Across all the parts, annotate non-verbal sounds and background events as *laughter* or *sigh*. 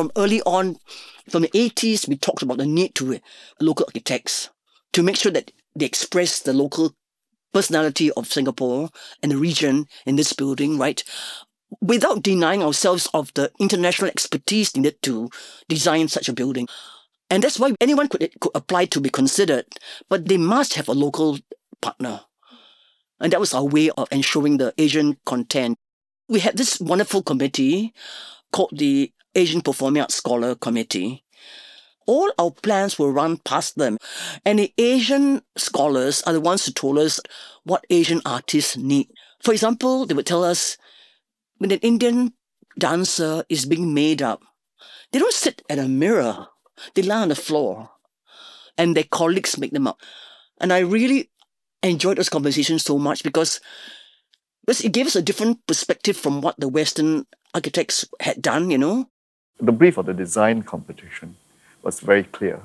from early on, from the 80s, we talked about the need to uh, local architects to make sure that they express the local personality of Singapore and the region in this building, right? Without denying ourselves of the international expertise needed to design such a building. And that's why anyone could, could apply to be considered, but they must have a local partner. And that was our way of ensuring the Asian content. We had this wonderful committee called the Asian Performing Arts Scholar Committee. All our plans were run past them. And the Asian scholars are the ones who told us what Asian artists need. For example, they would tell us when an Indian dancer is being made up, they don't sit at a mirror, they lie on the floor. And their colleagues make them up. And I really enjoyed those conversations so much because, because it gave us a different perspective from what the Western architects had done, you know. The brief of the design competition was very clear.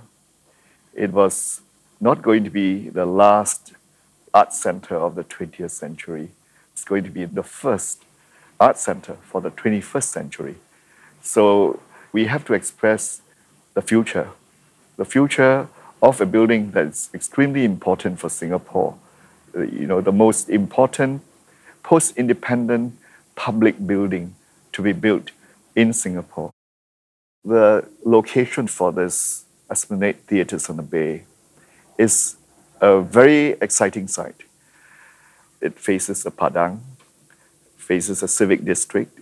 It was not going to be the last art center of the 20th century. It's going to be the first art center for the 21st century. So we have to express the future, the future of a building that's extremely important for Singapore. You know, the most important post-independent public building to be built in Singapore. The location for this Esplanade Theatres on the Bay is a very exciting site. It faces the Padang, faces a civic district,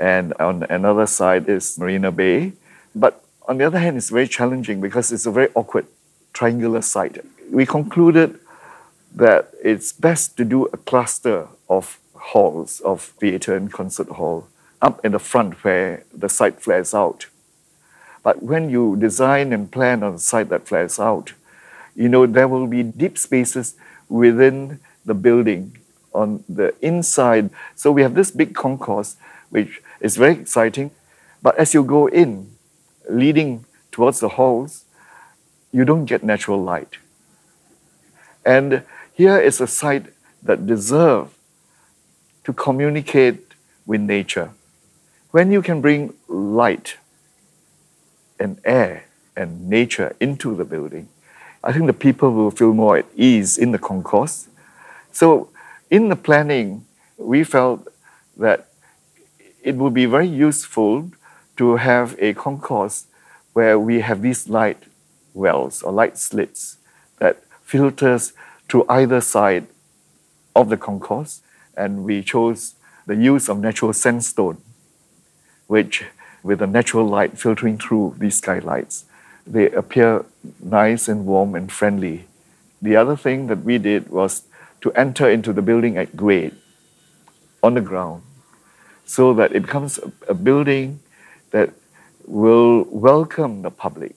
and on another side is Marina Bay. But on the other hand, it's very challenging because it's a very awkward triangular site. We concluded that it's best to do a cluster of halls, of theatre and concert hall, up in the front where the site flares out. But when you design and plan on a site that flares out, you know, there will be deep spaces within the building on the inside. So we have this big concourse, which is very exciting. But as you go in, leading towards the halls, you don't get natural light. And here is a site that deserves to communicate with nature. When you can bring light and air and nature into the building, I think the people will feel more at ease in the concourse. So, in the planning, we felt that it would be very useful to have a concourse where we have these light wells or light slits that filters to either side of the concourse. And we chose the use of natural sandstone, which with the natural light filtering through these skylights they appear nice and warm and friendly. The other thing that we did was to enter into the building at grade on the ground so that it becomes a, building that will welcome the public,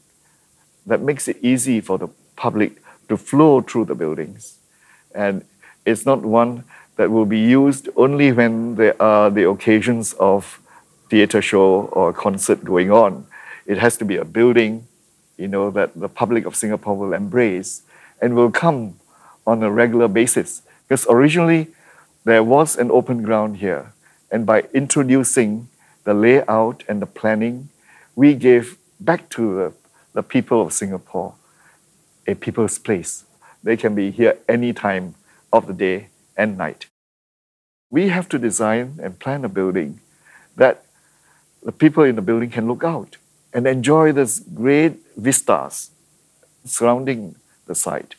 that makes it easy for the public to flow through the buildings. And it's not one that will be used only when there are the occasions of theater show or concert going on. It has to be a building you know, that the public of Singapore will embrace and will come on a regular basis. Because originally there was an open ground here, and by introducing the layout and the planning, we gave back to the, the people of Singapore a people's place. They can be here any time of the day and night. We have to design and plan a building that the people in the building can look out and enjoy this great vistas surrounding the site.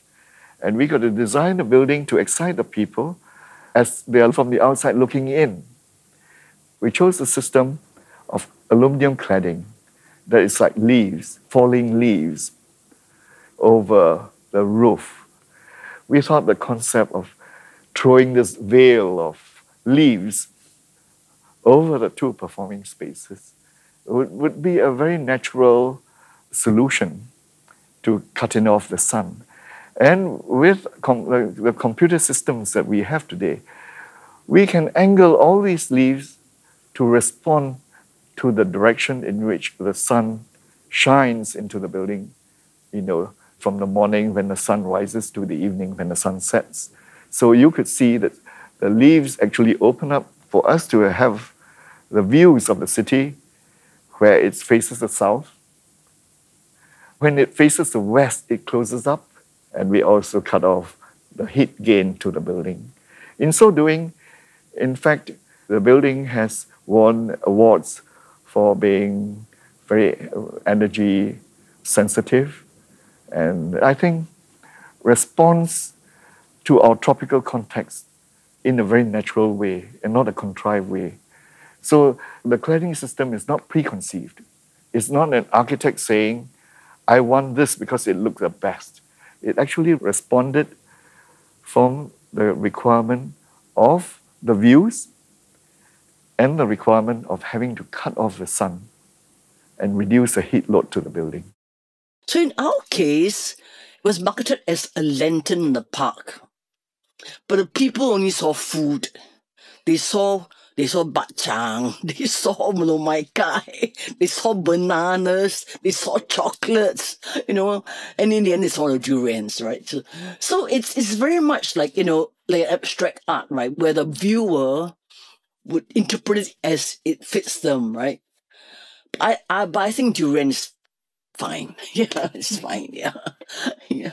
And we got to design the building to excite the people as they are from the outside looking in. We chose a system of aluminum cladding that is like leaves, falling leaves over the roof. We thought the concept of throwing this veil of leaves over the two performing spaces would, would be a very natural solution to cutting off the sun. And with com- the, the computer systems that we have today, we can angle all these leaves to respond to the direction in which the sun shines into the building, you know, from the morning when the sun rises to the evening when the sun sets. So you could see that the leaves actually open up for us to have the views of the city where it faces the south. When it faces the west, it closes up, and we also cut off the heat gain to the building. In so doing, in fact, the building has won awards for being very energy sensitive. And I think responds to our tropical context in a very natural way and not a contrived way. So the cladding system is not preconceived. It's not an architect saying, I want this because it looks the best. It actually responded from the requirement of the views and the requirement of having to cut off the sun and reduce the heat load to the building. So in our case, it was marketed as a lantern in the park. But the people only saw food. They saw they saw bacang, *laughs* they saw melomai kai, they saw bananas, they saw chocolates, you know, and in the end saw the durians, right? So, so it's it's very much like, you know, like abstract art, right? Where the viewer would interpret it as it fits them, right? I, I but I think durian is fine. *laughs* Yeah, it's fine. Yeah. *laughs* Yeah.